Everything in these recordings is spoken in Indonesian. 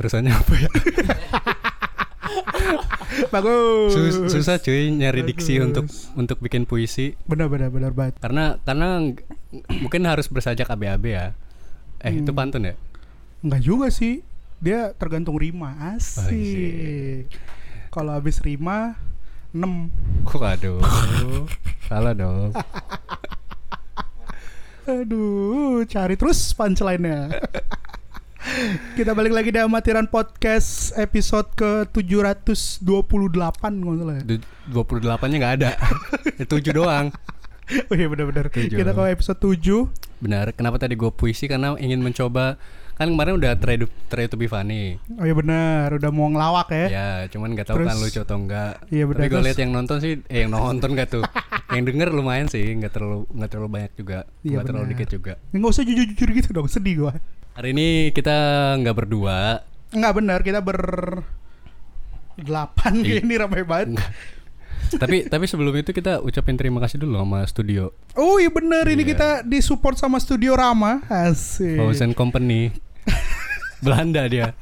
Terusannya apa ya? Bagus. Sus- susah cuy nyari diksi Bagus. untuk untuk bikin puisi Benar benar benar banget. karena karena ng- mungkin harus bersajak AB-AB ya. Eh itu Hmm. pantun ya? Enggak juga sih. Dia tergantung rima. Oh, Asik. iya. Kalau habis rima 6. Kok aduh. Salah dong. Aduh, cari terus punchline-nya. Kita balik lagi di Amatiran Podcast episode ke 728 kalau salah ya. Du- 28-nya nggak ada. Ya, Tujuh doang. Oh iya benar-benar. Kita ke episode 7. Benar. Kenapa tadi gue puisi karena ingin mencoba kan kemarin udah try, to- try to be funny. Oh iya benar, udah mau ngelawak ya. Ya, cuman nggak tahu kan Terus- lucu atau enggak. Iya, benar. Tapi gue lihat yang nonton sih, eh yang nonton gak tuh. yang denger lumayan sih, nggak terlalu nggak terlalu banyak juga, Iya, nggak terlalu dikit juga. Nggak usah jujur-jujur gitu dong, sedih gua. Hari ini kita nggak berdua. Enggak benar, kita ber delapan Iya. ini ramai banget. Nggak. tapi tapi sebelum itu kita ucapin terima kasih dulu sama studio Oh iya benar, ini Iya. kita disupport sama Studio Rama. Asik. Fauzen Company. Belanda dia.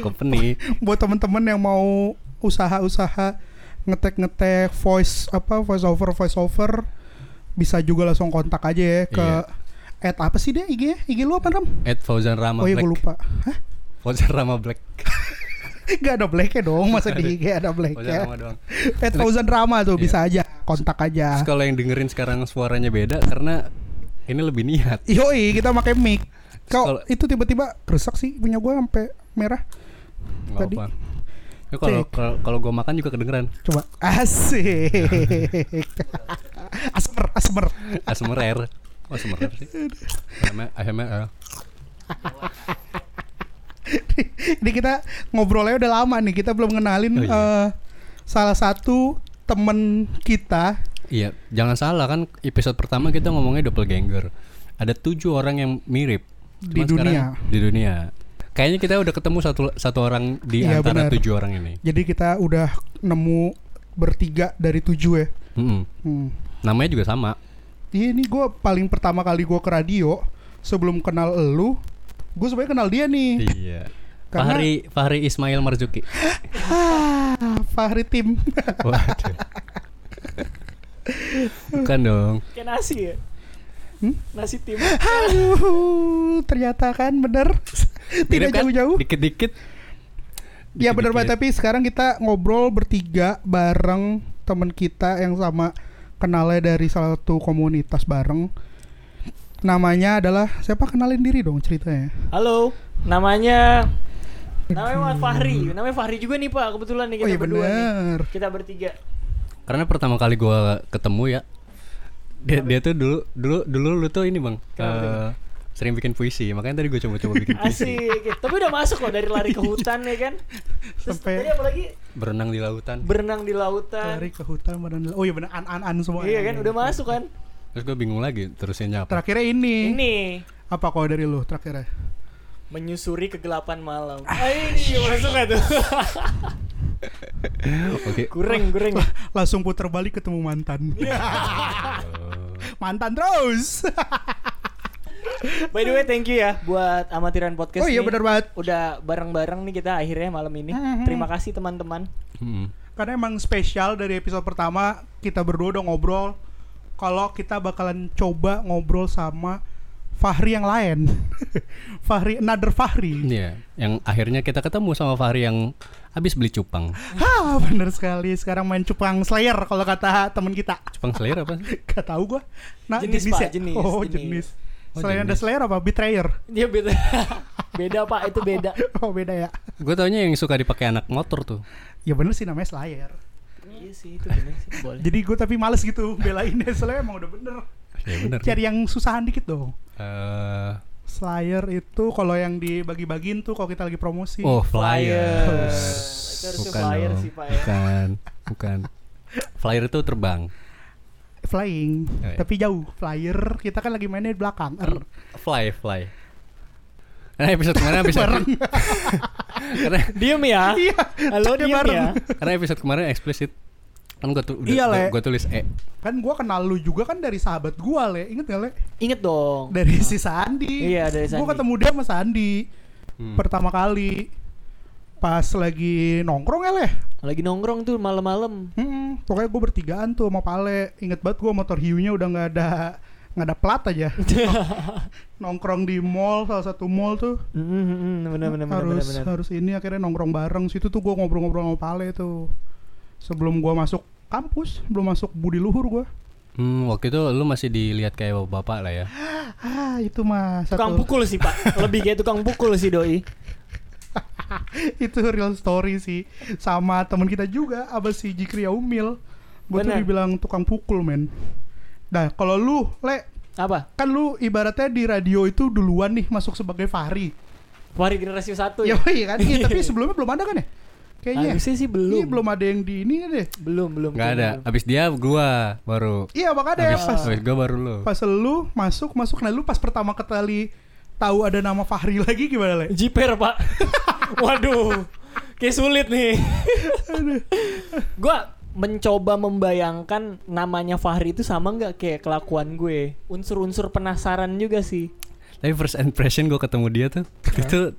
Company. buat teman-teman yang mau usaha-usaha ngetek-ngetek voice apa voice over voice over bisa juga langsung kontak aja ya ke Iya. at apa sih dia IG? IG lu apa Ram? Ed Fauzan Rama oh iya Black. gue lupa Hah? Fauzan Rama Black. Gak ada blacknya dong masa di IG ada blacknya Rama doang. At Fauzan Rama tuh Iya. bisa aja kontak aja Terus kalau yang dengerin sekarang suaranya beda karena ini lebih niat. Yoi kita pakai mic Kau Kalau- itu tiba-tiba kerusak sih punya gue sampai merah Nggak Tadi. apa. Ya, kalau kalau gue makan juga kedengeran. coba asik asmer asmer ASMR air. Oh, ASMR air sih. ASMR ASMR. Ini kita ngobrolnya udah lama nih, kita belum ngenalin Oh, iya. eh, salah satu temen kita. Iya, jangan salah kan episode pertama kita ngomongnya doppelganger. Ada tujuh orang yang mirip Di Cuman sekarang dunia. Di dunia. Kayaknya kita udah ketemu satu satu orang di Iya, antara benar. tujuh orang ini. Jadi kita udah nemu bertiga dari tujuh ya. Mm-mm. Hmm. Namanya juga sama. Iya ini gue paling pertama kali gue ke radio sebelum kenal elu, gue sebenarnya kenal dia nih. Iya. Karena- Fahri Fahri Ismail Marzuki. Ah, Fahri Tim. Waduh. Bukan dong. Kayak nasi ya? Hmm? Nasi tim. Aduh, ternyata kan bener. Tidak kan? jauh-jauh. Dikit-dikit. Ya bener banget tapi sekarang kita ngobrol bertiga bareng temen kita yang sama kenalnya dari salah satu komunitas bareng. Namanya adalah siapa kenalin diri dong ceritanya. Halo, namanya namanya Fahri. Namanya Fahri juga nih Pak, kebetulan nih Oh kita iya berdua nih. bener. Kita bertiga. Karena pertama kali gua ketemu ya dia, dia tuh dulu dulu dulu lu tuh ini bang Kenapa eh, sering bikin puisi makanya tadi gue coba-coba bikin puisi Asik. Tapi udah masuk loh dari lari ke hutan ya kan. Terus Sampai- tadi apa lagi? berenang di lautan Berenang di lautan. Lari ke hutan badan. Oh iya bener an-an-an semua. Iya kan, udah masuk kan. terus gue bingung lagi terusnya apa Terakhirnya ini. Ini Apa kalau dari lu terakhirnya? menyusuri kegelapan malam. Ah, ini masuk gak tuh? oke Kureng, kureng. Langsung puter balik ketemu mantan. Mantan terus. By the way, thank you ya buat amatiran podcast oh iya nih. bener banget. Udah bareng-bareng nih kita akhirnya malam ini. Mhm. Terima kasih teman-teman. Hmm. Karena emang spesial dari episode pertama kita berdua udah ngobrol kalau kita bakalan coba ngobrol sama Fahri yang lain. Fahri another Fahri. Iya, yang akhirnya kita ketemu sama Fahri yang habis beli cupang. Hah, bener sekali. Sekarang main cupang Slayer kalau kata temen kita. Cupang Slayer apa sih? Gak tahu gua. Nah, Jenis, Pak, ya? jenis, Oh, jenis. jenis. Oh, Selain ada jenis. Slayer apa? Betrayer. Dia beda. beda Pak, itu beda. Oh, beda ya. Gue taunya yang suka dipakai anak motor tuh. Ya bener sih namanya Slayer. iya sih, itu bener sih. Boleh. Jadi gue tapi males gitu belainnya Slayer emang udah bener. Ya bener. Cari yang susahan dikit dong. Eh, Slayer itu kalau yang dibagi-bagiin tuh kalau kita lagi promosi. oh flyer. Bukan flyer dong. sih Pak ya. Bukan, bukan. Flyer itu terbang. Flying, Oh, iya. tapi jauh. Flyer kita kan lagi mainnya di belakang. Er. Fly, fly. Karena episode kemarin habis Bareng. karena Diem ya. Iya. Halo diem bareng. ya. karena episode kemarin eksplisit. Kan gua, tu udah- Iya, gua, Le. gua tulis E. Kan gua kenal lu juga kan dari sahabat gua, Le. Ingat gak, Le? Ingat dong. Dari si Sandi. Iya, dari Gua Sandi. ketemu dia sama Sandi Hmm. pertama kali. Pas lagi nongkrong ya, Le. Lagi nongkrong tuh malam-malam. Hmm, pokoknya gue bertigaan tuh sama Pale. Ingat banget gue motor hiunya udah nggak ada nggak ada plat aja. nongkrong di mall salah satu mall tuh Hmm, benar benar benar harus benar. harus ini akhirnya nongkrong bareng situ tuh gue ngobrol-ngobrol sama Pale tuh sebelum gue masuk kampus belum masuk budi luhur gue Hmm, waktu itu lu masih dilihat kayak bapak lah ya. ah itu mah Tukang satu pukul sih pak. Lebih kayak tukang pukul sih doi. itu real story sih sama teman kita juga abah si Jikri Umil gue tuh dibilang tukang pukul men nah kalau lu le Apa? kan lu ibaratnya di radio itu duluan nih masuk sebagai Fahri Wari generasi satu ya ya? iya kan iya, tapi sebelumnya belum ada kan ya kayaknya Harusnya sih belum. Iya, belum ada yang di ini deh Belum belum. Nggak ada. belum. Abis dia gua baru. iya makanya Abis, pas abis gua baru lu. pas lu masuk masuk nah lu pas pertama kali tahu ada nama Fahri lagi gimana le Jiper pak. Waduh, kayak sulit nih. gua mencoba membayangkan namanya Fahri itu sama nggak kayak kelakuan gue. Unsur-unsur penasaran juga sih. Tapi first impression gua ketemu dia tuh. itu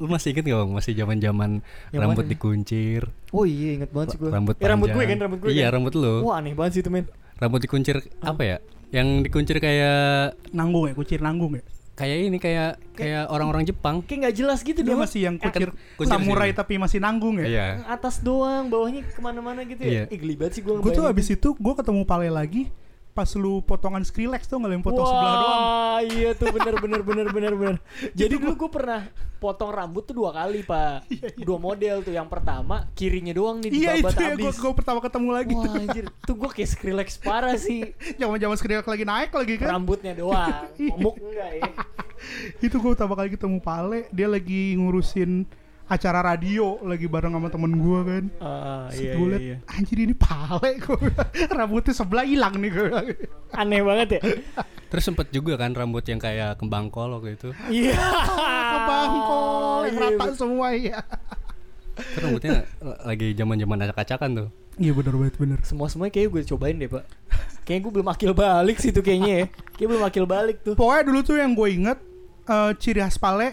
lu masih inget gak bang? Masih zaman zaman rambut mana? dikuncir. Oh iya inget banget sih gue. Rambut Eh, rambut gue kan rambut gue. Iya kan? rambut lu. Wah aneh banget sih itu men. Rambut dikuncir apa ya? Yang dikuncir kayak nanggung ya kucir nanggung ya kayak ini kayak kayak orang-orang Jepang. Kayak nggak jelas gitu dia doang. masih yang kucir, kucir samurai sih. tapi masih nanggung ya Iya. Atas doang, bawahnya ke mana-mana gitu ya. Iya. Ih geli banget sih gue gue tuh abis itu gue ketemu Pale lagi pas lu potongan Skrillex tuh nggak yang potong sebelah doang Wah, iya tuh bener bener bener bener bener. Jadi dulu gue pernah potong rambut tuh dua kali pak, dua model tuh. Yang pertama kirinya doang nih iya itu dibabat ya gue habis. gue pertama ketemu lagi Wah anjir, tuh gue kayak Skrillex parah sih. zaman zaman Skrillex lagi naik lagi kan Rambutnya doang, Iya. momok enggak ya. itu gue pertama kali ketemu Pale dia lagi ngurusin acara radio lagi bareng sama temen gue kan Ah, Terus iya, gue iya, liat, iya. anjir ini Pale gue rambutnya sebelah hilang nih gue. Aneh banget ya. Terus sempet juga kan rambut yang kayak kembang kol waktu itu. Iya. ke bangkol Iya, rata bener. semua ya Kan rambutnya lagi zaman-zaman acak-acakan tuh. iya bener banget bener Semua semuanya kayak gue cobain deh pak. Kayaknya gue belum akil balik sih tuh kayaknya ya. Kayak belum akil balik tuh. pokoknya dulu tuh yang gue inget eh, ciri khas Pale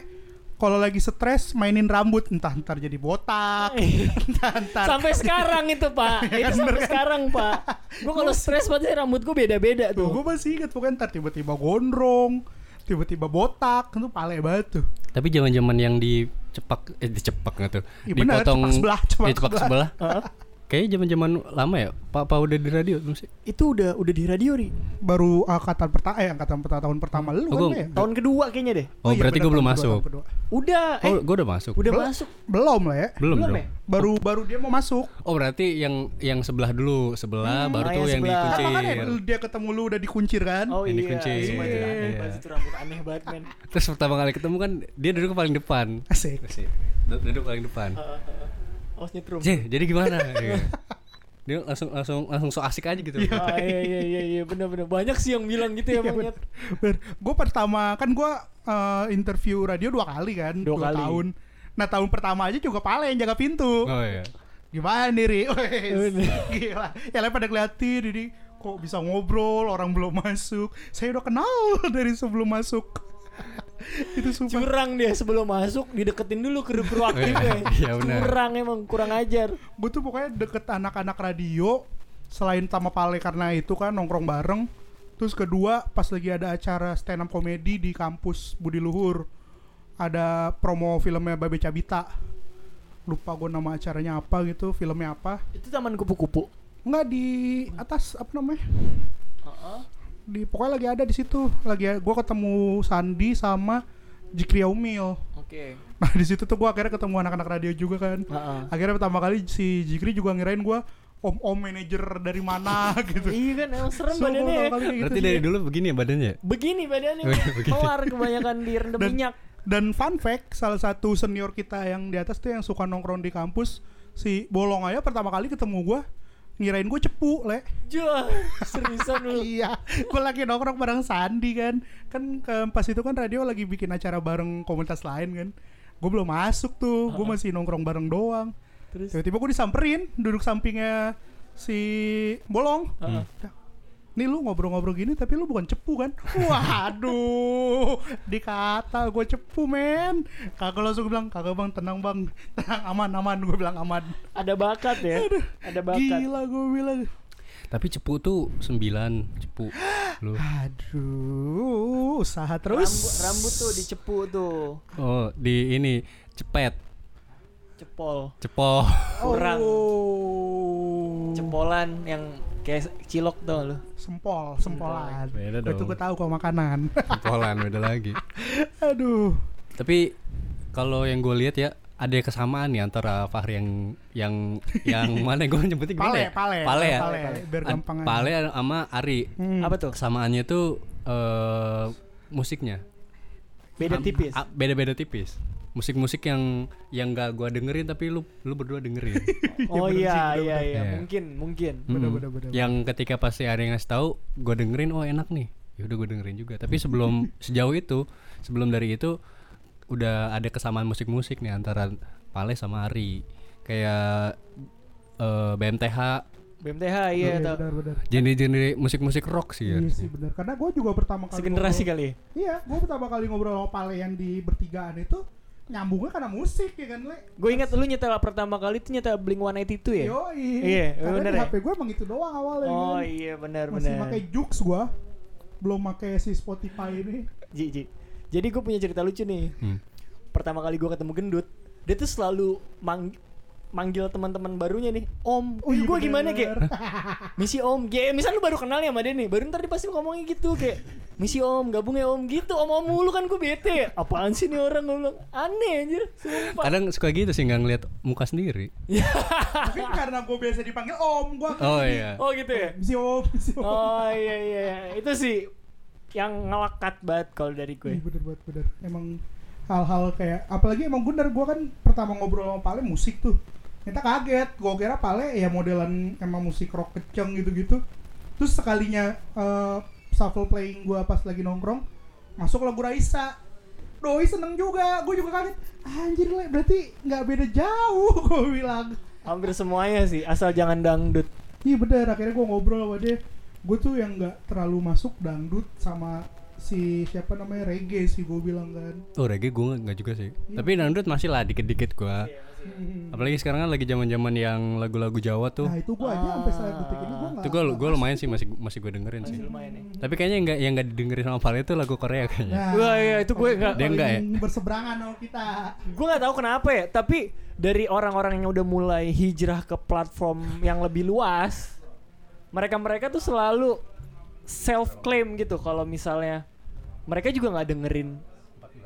kalau lagi stres mainin rambut entah ntar jadi botak entah ntar sampai sekarang itu pak Ya kan, itu sampai kan? sekarang pak gue kalau stres pasti rambut gue beda-beda tuh tuh gue masih inget pokoknya ntar tiba-tiba gondrong tiba-tiba botak itu Pale banget tuh Tapi zaman-zaman yang dicepak eh dicepak nggak tuh? Iya benar, cepak sebelah, cepak eh, cepak sebelah. sebelah. Kayaknya zaman-zaman lama ya. Pak Pak udah di radio belum sih? itu udah udah di radio nih baru angkatan pertama eh angkatan pertama tahun pertama lu Oh, kan ya tahun kedua kayaknya deh Oh, iya, berarti gue belum masuk. kedua. udah eh Oh, gue udah masuk. udah Belum. masuk belum lah ya belum, belum ya? baru baru dia mau masuk Oh, berarti yang yang sebelah dulu, sebelah Hmm, baru oh, tuh yang yang sebelah. kan makanya dikuncir. dia ketemu lu udah dikuncir kan oh Ini iya kunci. Sumpah itu, Iya. Sumpah itu rambut aneh banget men Terus pertama kali ketemu kan dia duduk paling depan. asik Du- Duduk paling depan. Awas nyetrum J, jadi gimana? Iya. Dia langsung langsung langsung so asik aja gitu. ah, iya iya iya iya benar-benar banyak sih yang bilang gitu ya Iya, bang gue pertama kan gue interview radio dua kali kan Dua kali. tahun nah tahun pertama aja juga Pale yang jaga pintu Oh iya. gimana nih Ri Bener. gila ya lain pada ngeliatin ini kok bisa ngobrol orang belum masuk saya udah kenal dari sebelum masuk itu sumpah. Curang dia sebelum masuk dideketin dulu kru-kru aktif Iya, ya iya, benar. curang emang kurang ajar. Gue tuh pokoknya deket anak-anak radio selain sama Pale karena itu kan nongkrong bareng. Terus kedua pas lagi ada acara stand up komedi di kampus Budi Luhur ada promo filmnya Babe Cabita. Lupa gue nama acaranya apa gitu filmnya apa. Itu taman kupu-kupu? Nggak di atas apa namanya di pokoknya lagi ada di situ lagi gue ketemu Sandi sama Jikria Umil oke nah di situ tuh gue akhirnya ketemu anak-anak radio juga kan Heeh. akhirnya pertama kali si Jikri juga ngirain gue om om manajer dari mana gitu Iya kan emang serem So, badannya ya. kayak Berarti gitu dari dulu begini ya badannya? Begini badannya. Begini. Keluar kebanyakan direndam Dan- minyak. dan fun fact salah satu senior kita yang di atas tuh yang suka nongkrong di kampus si Bolong aja pertama kali ketemu gue ngirain gue cepu le. Jual. Seriusan lu. iya. Gue lagi nongkrong bareng Sandi kan. Kan ke, pas itu kan radio lagi bikin acara bareng komunitas lain kan. Gue belum masuk tuh. Gue masih nongkrong bareng doang. Terus? Tiba-tiba gue disamperin duduk sampingnya si Bolong. Nih lu ngobrol-ngobrol gini tapi lu bukan cepu kan? Waduh, dikata gue cepu men. Kakak langsung bilang, kakak bang tenang bang, tenang aman aman. Gue bilang aman. Ada bakat ya. Ada bakat. Gila gue bilang. Tapi cepu tuh 9 cepu. Lu. Aduh, usaha terus. Rambut, rambut tuh dicepu tuh. Oh, di ini cepet, Cepol. cepol. Kurang. Oh. Cepolan yang kayak cilok tuh lu. Sempol, sempolan. Beda Itu dong. gue tahu kok makanan. Cepolan beda lagi. Aduh. Tapi kalau yang gue lihat ya ada kesamaan nih antara Fahri yang yang yang mana gue nyebutnya gimana Pale, ya? pale, Pale ya. pale, biar Ad- gampang. Pale sama Ari. Hmm. Apa tuh? Kesamaannya tuh eh musiknya. Beda tipis. Beda-beda tipis. Musik-musik yang yang gak gua dengerin tapi lu lu berdua dengerin. Oh bener iya bener, iya bener. iya Iya. mungkin mungkin. Mm-mm. bener, bener. Yang ketika pasti ada yang ngasih tahu, gua dengerin oh enak nih. Ya udah gua dengerin juga. Tapi sebelum sejauh itu, sebelum dari itu udah ada kesamaan musik-musik nih antara Pale sama Ari. Kayak eh, BMTH, BMTH iya tau. benar benar. genre-genre musik-musik rock sih ya. Iya sih benar. Karena gue juga pertama kali Segenerasi ngobrol- kali. ya? Iya, gue pertama kali ngobrol sama Pale yang di bertigaan itu nyambungnya karena musik ya kan, Le? Gue ingat lu nyetel pertama kali tuh nyetel Blink 182 ya? Yoi. Iya, Karena bener di ya? HP gue emang itu doang awalnya Oh kan. iya benar Masih benar. pakai Jux gue. Belum pakai si Spotify ini. Ji, Ji. Jadi gue punya cerita lucu nih. Hmm. Pertama kali gue ketemu gendut, dia tuh selalu mang manggil teman-teman barunya nih, Om. Oh, iya gue bener. gimana kayak misi Om. Kayak misal lu baru kenal ya sama dia nih, baru ntar dia pasti ngomongnya gitu kayak misi Om, gabung ya Om gitu. Om Om mulu kan gue bete. Apaan sih nih orang gue bilang aneh anjir. Sumpah. Kadang suka gitu sih nggak ngeliat muka sendiri. Mungkin karena gue biasa dipanggil Om, gue Oh iya. Oh gitu ya. Misi Om, misi Om. Oh iya iya iya. itu sih yang ngelekat banget kalau dari gue. Bener banget bener. Emang hal-hal kayak apalagi emang bener gue kan pertama ngobrol sama Pale musik tuh. Kita kaget, gue kira Pale ya modelan emang musik rock kenceng gitu-gitu. Terus sekalinya eh, shuffle playing gue pas lagi nongkrong masuk lagu Raisa. Doi seneng juga, gue juga kaget. Anjir le, berarti nggak beda jauh gue bilang. Hampir semuanya sih, asal jangan dangdut. Iya bener, akhirnya gue ngobrol sama dia Gue tuh yang gak terlalu masuk dangdut sama si siapa namanya reggae sih gue bilang kan Oh reggae gue nggak juga sih. Tapi dangdut masih lah dikit-dikit gua. Hmm. Apalagi sekarang kan lagi zaman-zaman yang lagu-lagu Jawa tuh. Nah itu gue aja sampai saat detik ini gue gak Itu gue gue lumayan sih masih masih gue dengerin sih. Lumayan nih. Tapi kayaknya yang nggak yang nggak didengerin sama Vale itu lagu Korea kayaknya. Nah, Wah iya itu gue nggak. Dia enggak ya? berseberangan sama kita Gue nggak tahu kenapa ya. Tapi dari orang-orang yang udah mulai hijrah ke platform yang lebih luas, mereka-mereka tuh selalu self claim gitu. Kalau misalnya mereka juga nggak dengerin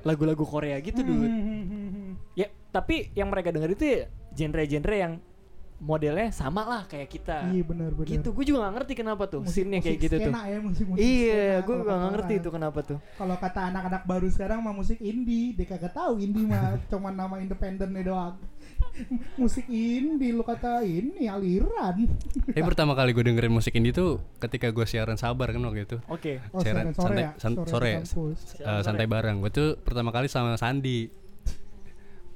lagu-lagu Korea gitu dulu. Hmm. Ya tapi yang mereka denger itu ya genre-genre yang modelnya sama lah kayak kita. Iya benar-benar Gitu. Gue juga nggak ngerti kenapa tuh scene-nya kayak gitu tuh. ya, musik -musik Iya, gue kalau gak ngerti itu kenapa tuh. Kalau kata anak-anak baru sekarang mah musik indie, dia kagak tahu indie mah cuma nama independennya doang. musik indie lu kata ini aliran. Tapi pertama kali gue dengerin musik indie tuh ketika gue siaran sabar kan waktu itu. Oke. Oh, Siaran sore, sore santai ya? san- Sore sore, di kampus. eh, santai bareng. Gue tuh pertama kali sama Sandi.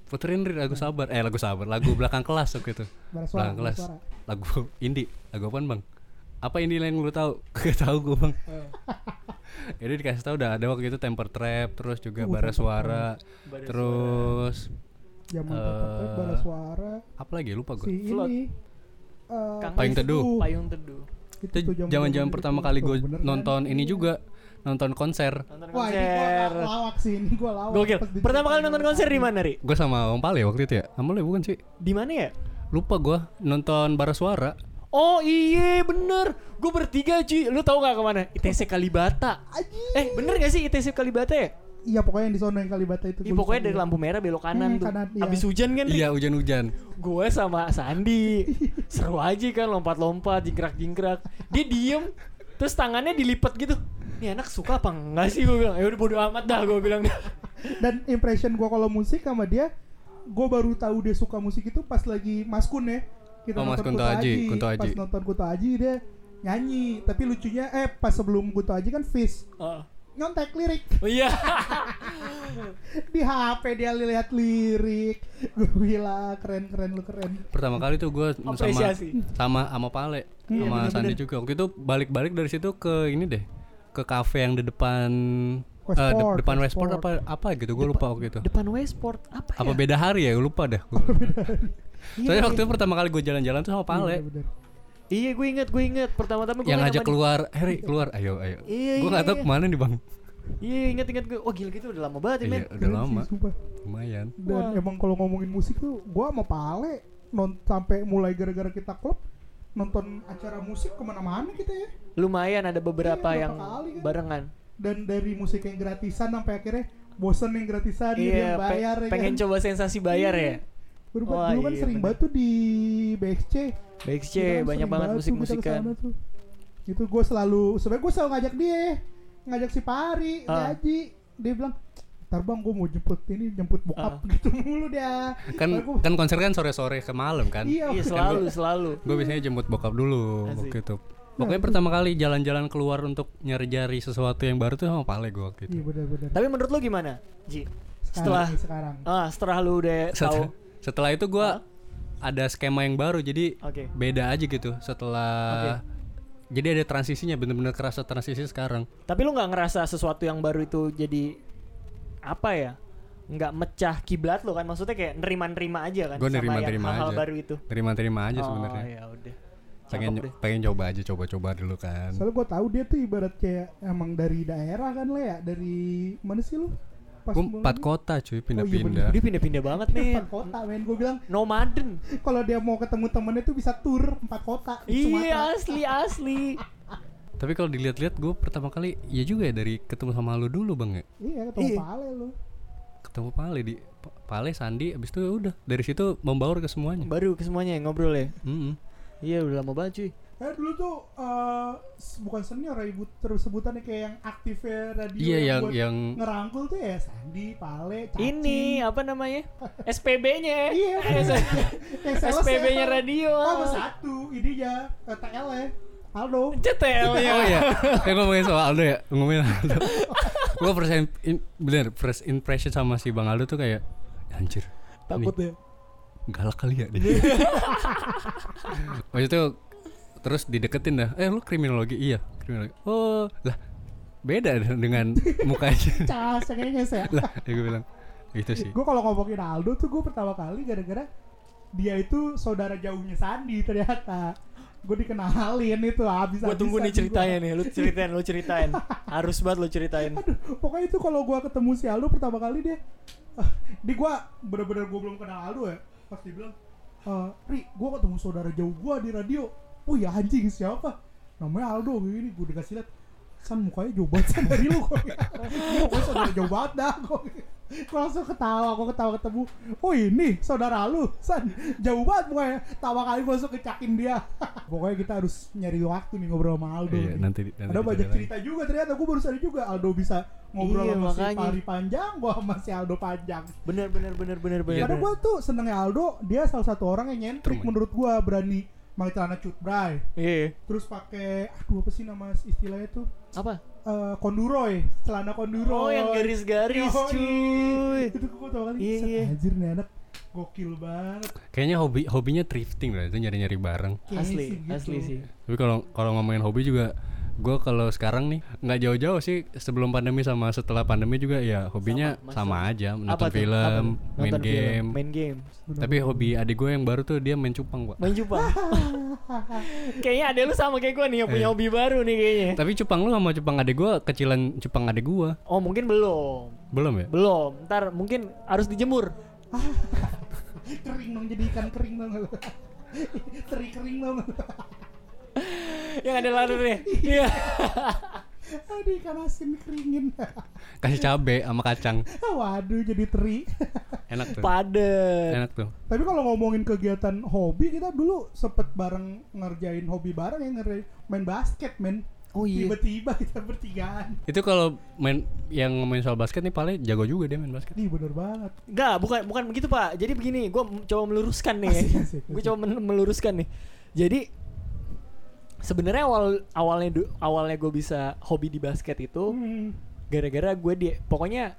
Puterin Ri, lagu sabar, eh lagu sabar, lagu belakang kelas waktu itu. Suara, belakang kelas. suara. Lagu indie, lagu apaan bang? Apa indie lain lu tahu? Gak tahu gue bang. Jadi dikasih tahu udah ada waktu itu temper trap, terus juga Uh, bara suara, Bara terus Zaman Eh, uh, bara suara apa lagi lupa gue. si ini eh, Kang Payung Teduh. Payung teduh. Itu zaman-zaman pertama kali gue kan? nonton ini juga, nonton konser. Nonton Wah ini gua konser. la- lawak sih ini gua lawak. Gokil. Pertama kali nonton konser di mana, Ri? Gue sama Om Pale waktu itu ya, sama lu bukan sih? Di mana ya? Lupa gue nonton bara suara. Oh iya bener Gue bertiga cuy Lu tau gak ke mana? ITC Kalibata. Eh bener gak sih ITC Kalibata ya? Iya pokoknya yang di sono yang Kalibata itu. Gua pokoknya dari juga. lampu merah belok kanan Hmm, tuh kanan, iya. Abis hujan kan? Iya hujan-hujan. Gue sama Sandi Seru aja kan lompat-lompat Jingkrak-jingkrak Dia diem Terus tangannya dilipat gitu Nih anak suka apa enggak sih gue bilang Ya udah bodo amat dah gue bilang Dan impression gua kalau musik sama dia, gua baru tahu dia suka musik itu pas lagi maskun ya. Kita Oh, Mas nonton Kunto Aji, Kunto Aji. Pas nonton Kunto Aji dia nyanyi, tapi lucunya eh pas sebelum Kunto Aji kan Fish. Heeh. Nyontek lirik Oh iya. di HP dia lihat lirik gue bilang keren keren lu keren Pertama kali tuh gue sama Apresiasi. sama sama Pale Iya, sama bener-bener. Sandi juga. Waktu itu balik-balik dari situ ke ini deh. Ke kafe yang di depan Westport, eh, de- depan Westport Westport. apa apa gitu. Gue lupa waktu itu. Depan Westport apa ya? Apa beda hari ya? Gue lupa dah. Iya, Soalnya iya. waktu itu pertama kali gue jalan-jalan tuh sama Pale. Bener-bener. Iya, gue inget, gue inget. Pertama-tama gue yang ngajak keluar, Heri keluar, ayo ayo. Iya, gue iya, nggak tahu iya. ke mana nih bang. Iya, inget inget gue. Wah gila gitu udah lama banget ya, men. Iya, udah Keren sih, lama, sumpah. lumayan. dan Wah. emang kalau ngomongin musik tuh gua sama Pale non sampai mulai gara-gara kita klub nonton acara musik ke mana-mana kita ya Lumayan ada beberapa Iya, yang kali kan? barengan. dan dari musik yang gratisan sampai akhirnya bosen yang gratisan Iya, yang pe- bayar ya pengen kan? coba sensasi bayar Iya. ya. Berubah, dulu kan iya, sering banget tuh di BXC BXC kan banyak banget musik-musikan. ke sana tuh. itu gue selalu sebenarnya gue selalu ngajak dia ngajak si Pari si Ah. Haji dia bilang ntar bang gue mau jemput ini jemput bokap Ah. gitu mulu dia Kan Gua- kan konser kan sore-sore ke malam kan. iya Iya, selalu, selalu. Gue biasanya jemput bokap dulu Asik. waktu itu. Pokoknya pertama kali jalan-jalan keluar untuk nyari-nyari sesuatu yang baru tuh sama Pale gue waktu itu. iya benar-benar Tapi menurut lu gimana, Ji? setelah Setelah sekarang ah setelah lu udah tahu Setelah, itu gue ada skema yang baru jadi Oke. beda aja gitu setelah jadi ada transisinya bener-bener kerasa transisi sekarang Tapi lu nggak ngerasa sesuatu yang baru itu jadi apa ya? Nggak mecah kiblat lo kan? Maksudnya kayak nerima-nerima aja kan? Gua sama yang nerima-terima hal-hal aja. baru itu. terima-terima aja oh, sebenarnya ya udah. pengen deh. pengen coba aja coba-coba dulu kan soalnya gue tahu dia tuh ibarat kayak emang dari daerah kan le ya dari mana sih lu pas gue mulai? empat kota cuy pindah-pindah Dia pindah-pindah banget nih. empat kota men gue bilang Nomaden. kalau dia mau ketemu temennya tuh bisa tur empat kota Iya asli asli. tapi kalau dilihat-lihat gue pertama kali ya juga ya dari ketemu sama lu dulu bang ya iya ketemu Iya. Pale lu ketemu Pale di Pale Sandi abis itu ya udah dari situ membaur ke semuanya Baru ke semuanya yang ngobrol ya. Mm-mm. Iya udah lama banget cuy. Eh dulu tuh eh, s- bukan senior ya ibu terus sebutannya kayak yang aktifnya radio iya yang buat yang ngerangkul tuh ya Sandi, Pale, Cacing. Ini apa namanya? SPB-nya. Iya. yang sales SPB-nya ya. radio. Oh, satu ininya TL ya. Aldo. CTL ya. oh iya ya ngomongin soal Aldo ya ngomongin Aldo gue first in, in- bener first impression sama si Bang Aldo tuh kayak anjir Takut nih, ya. galak kali ya dia Waktu itu terus dideketin dah eh lu kriminologi iya kriminologi oh lah beda dengan mukanya Cas kayaknya saya. lah ya gue bilang itu sih Gue kalau ngomongin Aldo tuh gue pertama kali gara-gara dia itu saudara jauhnya Sandi ternyata. Gue dikenalin itu habis Gue tunggu nih ceritanya nih, lu ceritain, lu ceritain. Harus banget lu ceritain. Pokoknya itu kalau gua ketemu si Aldo pertama kali dia ah, di gua bener-bener gua belum kenal Aldo ya. Pas dia bilang, "Eh, Ri, gua ketemu saudara jauh gua di radio." Oh ya anjing siapa? Namanya Aldo gini, gua dikasih lihat. San mukanya jauh banget San dari lu kok. Iya, pokoknya saudara jauh banget dah kok. Gua langsung ketawa, gua ketawa ketemu. Oh ini saudara lu, San. Jauh banget mukanya. Tawa kali gua langsung kecakin dia. pokoknya kita harus nyari waktu nih ngobrol sama Aldo. iya nih. nanti nanti Ada banyak lagi. cerita juga ternyata gue baru sadar juga Aldo bisa ngobrol Iya, sama si makanya. Pari Panjang, gua sama si Aldo Panjang. Bener bener bener bener bener. Karena gue tuh senengnya Aldo, dia salah satu orang yang nyentrik menurut gua berani pakai celana cut bray, Iya. terus pakai aduh apa sih nama istilahnya tuh Apa? Eh, konduroy, celana konduroy. Oh yang garis-garis Yoi. cuy. Itu gue tau kali, Iya, iya. anjir nih anak gokil banget. kayaknya hobi hobinya thrifting lah itu nyari-nyari barang Asli, sih gitu. asli sih. Tapi kalau kalau ngomongin hobi juga gue kalau sekarang nih nggak jauh-jauh sih sebelum pandemi sama setelah pandemi juga ya hobinya Sama, sama, aja Apa nonton tuh? Apa film, tuh? main Nonton film, game. Main game. Tapi hobi adik gue yang baru tuh dia main cupang, Pak. Main cupang. kayaknya ada lu sama kayak gue nih yang punya Iya. hobi baru nih kayaknya. Tapi cupang lu sama cupang adik gue kecilan cupang adik gue. Oh mungkin belum. Belum ya? Belum. Ntar mungkin harus dijemur. kering dong jadi ikan kering dong. Teri kering dong. Yang ada lalernya. Iya. Aduh ikan asin keringin. Kasih cabe sama kacang. Waduh jadi teri. Enak tuh. Padet. Enak tuh. Tapi kalau ngomongin kegiatan hobi kita dulu sempet bareng ngerjain hobi bareng ya ngerjain main basket men. Oh iya. Tiba-tiba kita bertigaan. Itu kalau main yang ngomongin soal basket nih paling jago juga dia main basket. Ih bener banget. Enggak, bukan bukan begitu Pak. Jadi begini, gue coba meluruskan nih. Asik, asik, Gue coba meluruskan nih. Jadi sebenarnya awal awalnya du- awalnya gue bisa hobi di basket itu Hmm. gara-gara gue di pokoknya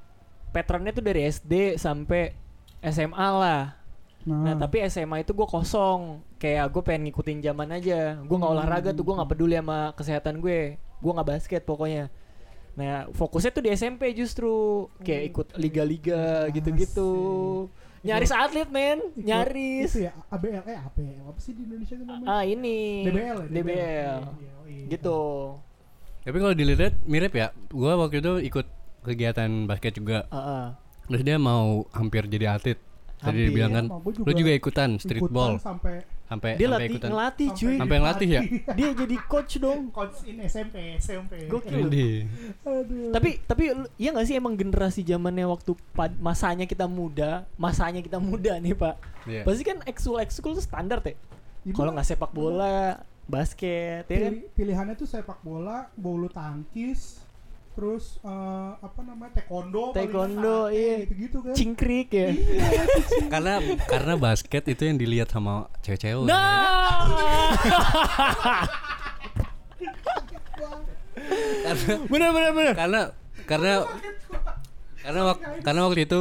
patternnya tuh dari SD sampai SMA lah. Nah tapi SMA itu gue kosong. Kayak gue pengen ngikutin zaman aja. Gue nggak olahraga tuh gue nggak peduli sama kesehatan gue. Gue nggak basket pokoknya. Nah fokusnya tuh di SMP justru. Kayak ikut liga-liga gitu-gitu. Nyaris atlet men. Nyaris. Itu ya ABL eh ABL apa sih di Indonesia itu namanya? ah ini DBL ya? DBL Iya, iya. gitu Tapi kalau dilihat mirip ya. Gua waktu itu ikut kegiatan basket juga. Heeh. Terus dia mau hampir jadi atlet. Tadi Hampir. dibilang kan, gua lu juga ikutan streetball Ikutan sampai sampai dia sampai latih ikutan. ngelatih cuy Sampai ngelatih ya? dia jadi coach dong coach in SMP SMP. Gokil. Aduh. tapi tapi lu- iya gak sih emang generasi zamannya waktu pad- masanya kita muda masanya kita muda nih pak Iya. pasti kan ekskul ekskul tuh standar ya Ini kalau nggak sepak bola basket ya kan pili- pilihannya tuh sepak bola, bulu tangkis, terus eh, apa namanya taekwondo, Taekwondo, karate, iya. gitu-gitu kan. cingkrik ya karena karena basket itu yang dilihat sama cewek-cewek. nah Karena bener bener bener karena karena karena wak- karena waktu itu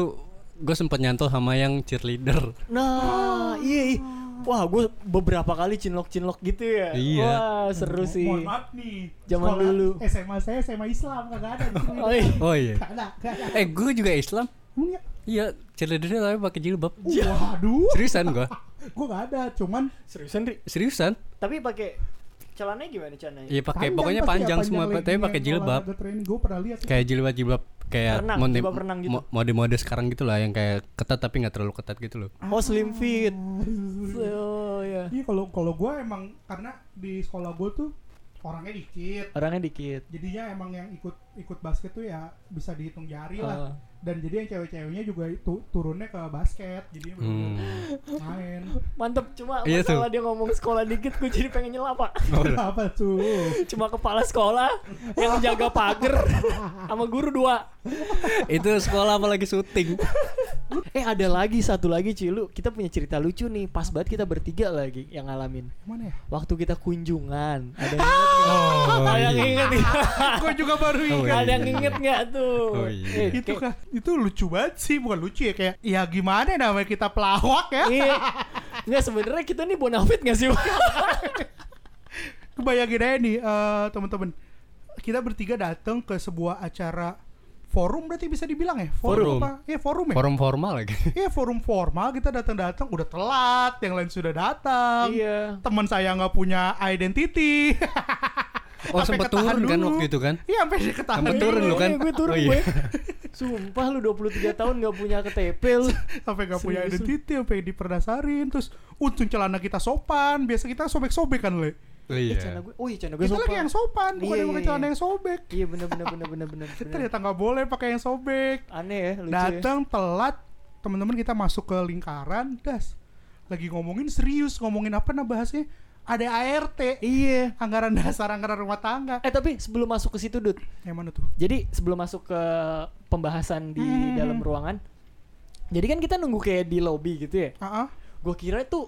gue sempat nyantol sama yang cheerleader. nah iya, iya. Wah gue beberapa kali cinlok cinlok gitu ya Iya. wah seru sih Mohon maaf nih. Zaman sekolah dulu. SMA saya SMA Islam kagak ada di sini. Oh, iya. Oh iya. Gak ada, gak ada. Eh gue juga Islam. Emang ya? Iya, cheerleadernya tapi pakai jilbab. Waduh. Seriusan gue. Gue gak ada, cuman seriusan Ri Seriusan? tapi pakai celananya gimana celananya Iya pakai panjang pokoknya pasti ya, panjang semua, tapi pakai jilbab. gue pernah lihat. Kayak kayak Renang, mode- jilbab renang gitu. mo- mode-mode sekarang gitu lah yang kayak ketat tapi nggak terlalu ketat gitu loh. oh slim fit oh ya Iya kalau kalau gue emang karena di sekolah gue tuh orangnya dikit. orangnya dikit Jadinya emang yang ikut ikut basket tuh ya bisa dihitung jari Oh. lah. Dan jadi yang cewek-ceweknya juga itu turunnya ke basket. Jadi Hmm. main. Mantep, cuma Iya tuh. masalah dia ngomong sekolah dikit gue jadi pengen nyela pak Apa tuh? Cuma kepala sekolah yang jaga pagar sama guru dua itu sekolah apalagi syuting. Eh ada lagi satu lagi Cilu Kita punya cerita lucu nih Pas banget kita bertiga lagi yang ngalamin Mana ya? Waktu kita kunjungan Ada yang inget nggak? Oh, Ada yang iya. inget gue juga baru Oh, ingat. Ada yang inget nggak tuh Oh, iya. Eh, itu kan itu lucu banget sih bukan lucu ya kayak ya gimana namanya kita pelawak ya? Iya. Nggak sebenarnya kita nih bonafit gak sih kebayangin aja nih eh, teman-teman. Kita bertiga datang ke sebuah acara forum berarti bisa dibilang ya? Forum. apa? Ya forum ya? Forum formal lagi. Iya forum formal. Kita datang-datang udah telat yang lain sudah datang. Iya. Teman saya nggak punya identity. Oh ketahan turun kan waktu itu kan? iya sampai dia ketahan Sampai turun lu kan? Iya, gue turun Oh, iya. gue Sumpah lu 23 tahun gak punya KTP lu sampai nggak punya Serius identity sampai diperdasarin terus untung celana kita sopan biasa kita sobek-sobek kan le Oh, Eh, iya. celana gue, oh iya celana gue kita sopan. lagi yang sopan bukan Iya, yang pakai iya, celana iya. yang sobek Iya bener bener bener bener bener. Kita bener. ternyata nggak boleh pakai yang sobek Aneh ya, lucu ya. datang telat teman-teman kita masuk ke lingkaran das lagi ngomongin serius ngomongin apa nah bahasnya ada ART Iya. anggaran dasar anggaran rumah tangga Eh tapi sebelum masuk ke situ Dut. yang mana tuh Jadi sebelum masuk ke pembahasan di Hmm. dalam ruangan. Jadi kan kita nunggu kayak di lobby gitu ya. Ah, ah. Gue kira itu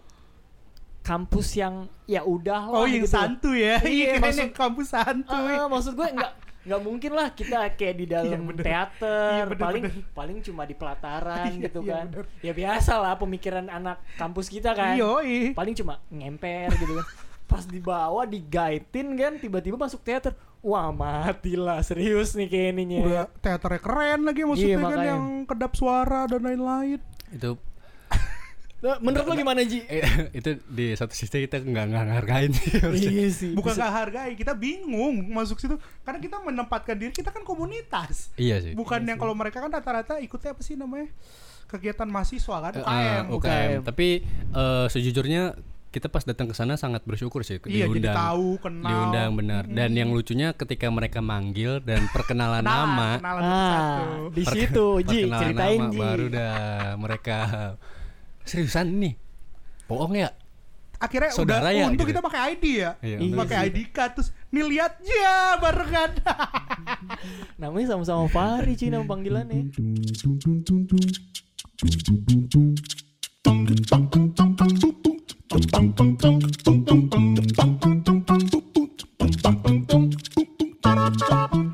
kampus yang ya udah lah oh yang gitu. santuy ya Iya, maksud- yang kampus santuy Ah, maksud gue nggak nggak mungkin lah kita kayak di dalam Iya, bener. teater Iya, bener, paling bener. paling cuma di pelataran Iya, gitu iya, kan bener. ya biasa lah pemikiran anak kampus kita kan Yoi. paling cuma ngemper gitu kan pas dibawa digaitin kan tiba-tiba masuk teater wah mati lah serius nih kayak ininya udah teaternya keren lagi maksudnya Iya, kan yang kedap suara dan lain-lain Itu Nah, menurut lo gimana Ji? eh, itu di satu sisi kita nggak ngehargain sih. iya sih bukan nggak hargai kita bingung masuk situ karena kita menempatkan diri kita kan komunitas Iya sih. bukan yang kalau mereka kan rata-rata ikutnya apa sih namanya kegiatan mahasiswa kan Eh, UKM ah, UKM. Tapi eh, sejujurnya kita pas datang ke sana sangat bersyukur sih iya jadi diundang. tahu kenal diundang benar. Dan yang lucunya ketika mereka manggil dan perkenalan Nah, nama, kenalan ah satu di situ Ji ceritain nama Ji baru dah mereka seriusan ini bohong ya? Akhirnya Saudara udah ya, untuk gitu. kita ya? pakai ID ya? Iya, pakai ID card terus nih lihat ya barengan. Namanya sama-sama Fahri cuy nama panggilannya.